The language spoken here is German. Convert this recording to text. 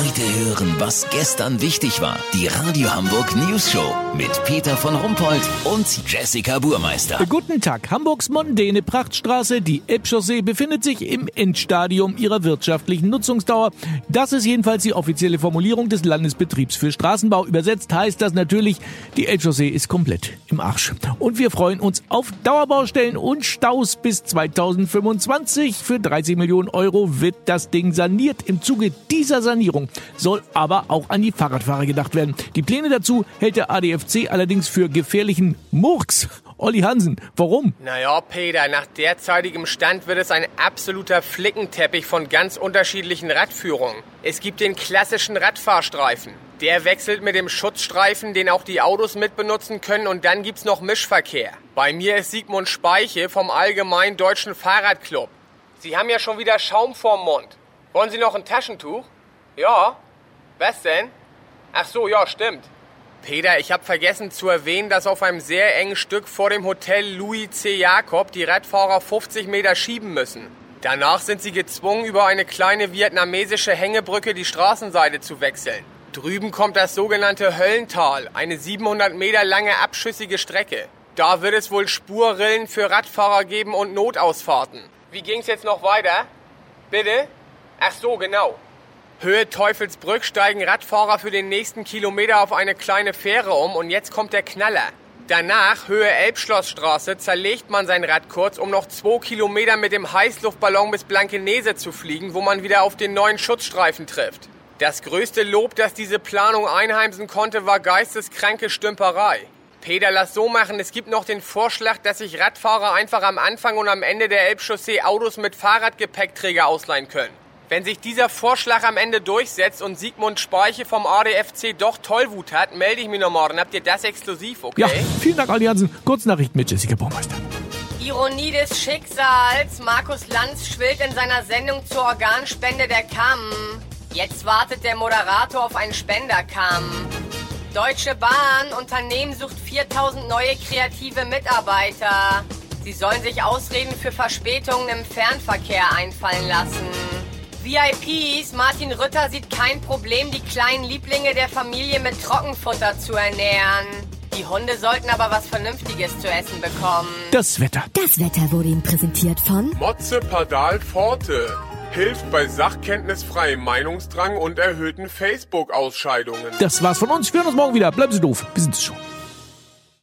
Heute hören, was gestern wichtig war. Die Radio Hamburg News Show mit Peter von Rumpold und Jessica Burmeister. Guten Tag. Hamburgs mondäne Prachtstraße, die Elbchaussee, befindet sich im Endstadium ihrer wirtschaftlichen Nutzungsdauer. Das ist jedenfalls die offizielle Formulierung des Landesbetriebs für Straßenbau. Übersetzt heißt das natürlich, die Elbchaussee ist komplett im Arsch. Und wir freuen uns auf Dauerbaustellen und Staus bis 2025. Für 30 Millionen Euro wird das Ding saniert. Im Zuge dieser Sanierung soll aber auch an die Fahrradfahrer gedacht werden. Die Pläne dazu hält der ADFC allerdings für gefährlichen Murks. Olli Hansen, warum? Naja, Peter, nach derzeitigem Stand wird es ein absoluter Flickenteppich von ganz unterschiedlichen Radführungen. Es gibt den klassischen Radfahrstreifen. Der wechselt mit dem Schutzstreifen, den auch die Autos mitbenutzen können und dann gibt's noch Mischverkehr. Bei mir ist Sigmund Speiche vom Allgemeinen Deutschen Fahrradclub. Sie haben ja schon wieder Schaum vorm Mund. Wollen Sie noch ein Taschentuch? Ja. Was denn? Ach so, ja, stimmt. Peter, ich habe vergessen zu erwähnen, dass auf einem sehr engen Stück vor dem Hotel Louis C. Jakob die Radfahrer 50 Meter schieben müssen. Danach sind sie gezwungen, über eine kleine vietnamesische Hängebrücke die Straßenseite zu wechseln. Drüben kommt das sogenannte Höllental, eine 700 Meter lange abschüssige Strecke. Da wird es wohl Spurrillen für Radfahrer geben und Notausfahrten. Wie ging's jetzt noch weiter? Bitte? Ach so, genau. Höhe Teufelsbrück steigen Radfahrer für den nächsten Kilometer auf eine kleine Fähre um und jetzt kommt der Knaller. Danach, Höhe Elbschlossstraße, zerlegt man sein Rad kurz, um noch zwei Kilometer mit dem Heißluftballon bis Blankenese zu fliegen, wo man wieder auf den neuen Schutzstreifen trifft. Das größte Lob, das diese Planung einheimsen konnte, war geisteskranke Stümperei. Peter, lass so machen. Es gibt noch den Vorschlag, dass sich Radfahrer einfach am Anfang und am Ende der Elbchaussee Autos mit Fahrradgepäckträger ausleihen können. Wenn sich dieser Vorschlag am Ende durchsetzt und Sigmund Speiche vom ADFC doch Tollwut hat, melde ich mich noch morgen. Habt ihr das exklusiv, okay? Ja, vielen Dank, Olli Hansen. Kurznachricht mit Jessica Baumeister. Ironie des Schicksals. Markus Lanz schwillt in seiner Sendung zur Organspende der Kamm. Jetzt wartet der Moderator auf einen Spenderkamm. Deutsche Bahn, Unternehmen sucht 4000 neue kreative Mitarbeiter. Sie sollen sich Ausreden für Verspätungen im Fernverkehr einfallen lassen. VIPs, Martin Rütter sieht kein Problem, die kleinen Lieblinge der Familie mit Trockenfutter zu ernähren. Die Hunde sollten aber was Vernünftiges zu essen bekommen. Das Wetter. Das Wetter wurde Ihnen präsentiert von Motze Padal Forte. Hilft bei sachkenntnisfreiem Meinungsdrang und erhöhten Facebook-Ausscheidungen. Das war's von uns. Wir hören uns morgen wieder. Bleiben Sie doof. Wir sind es schon.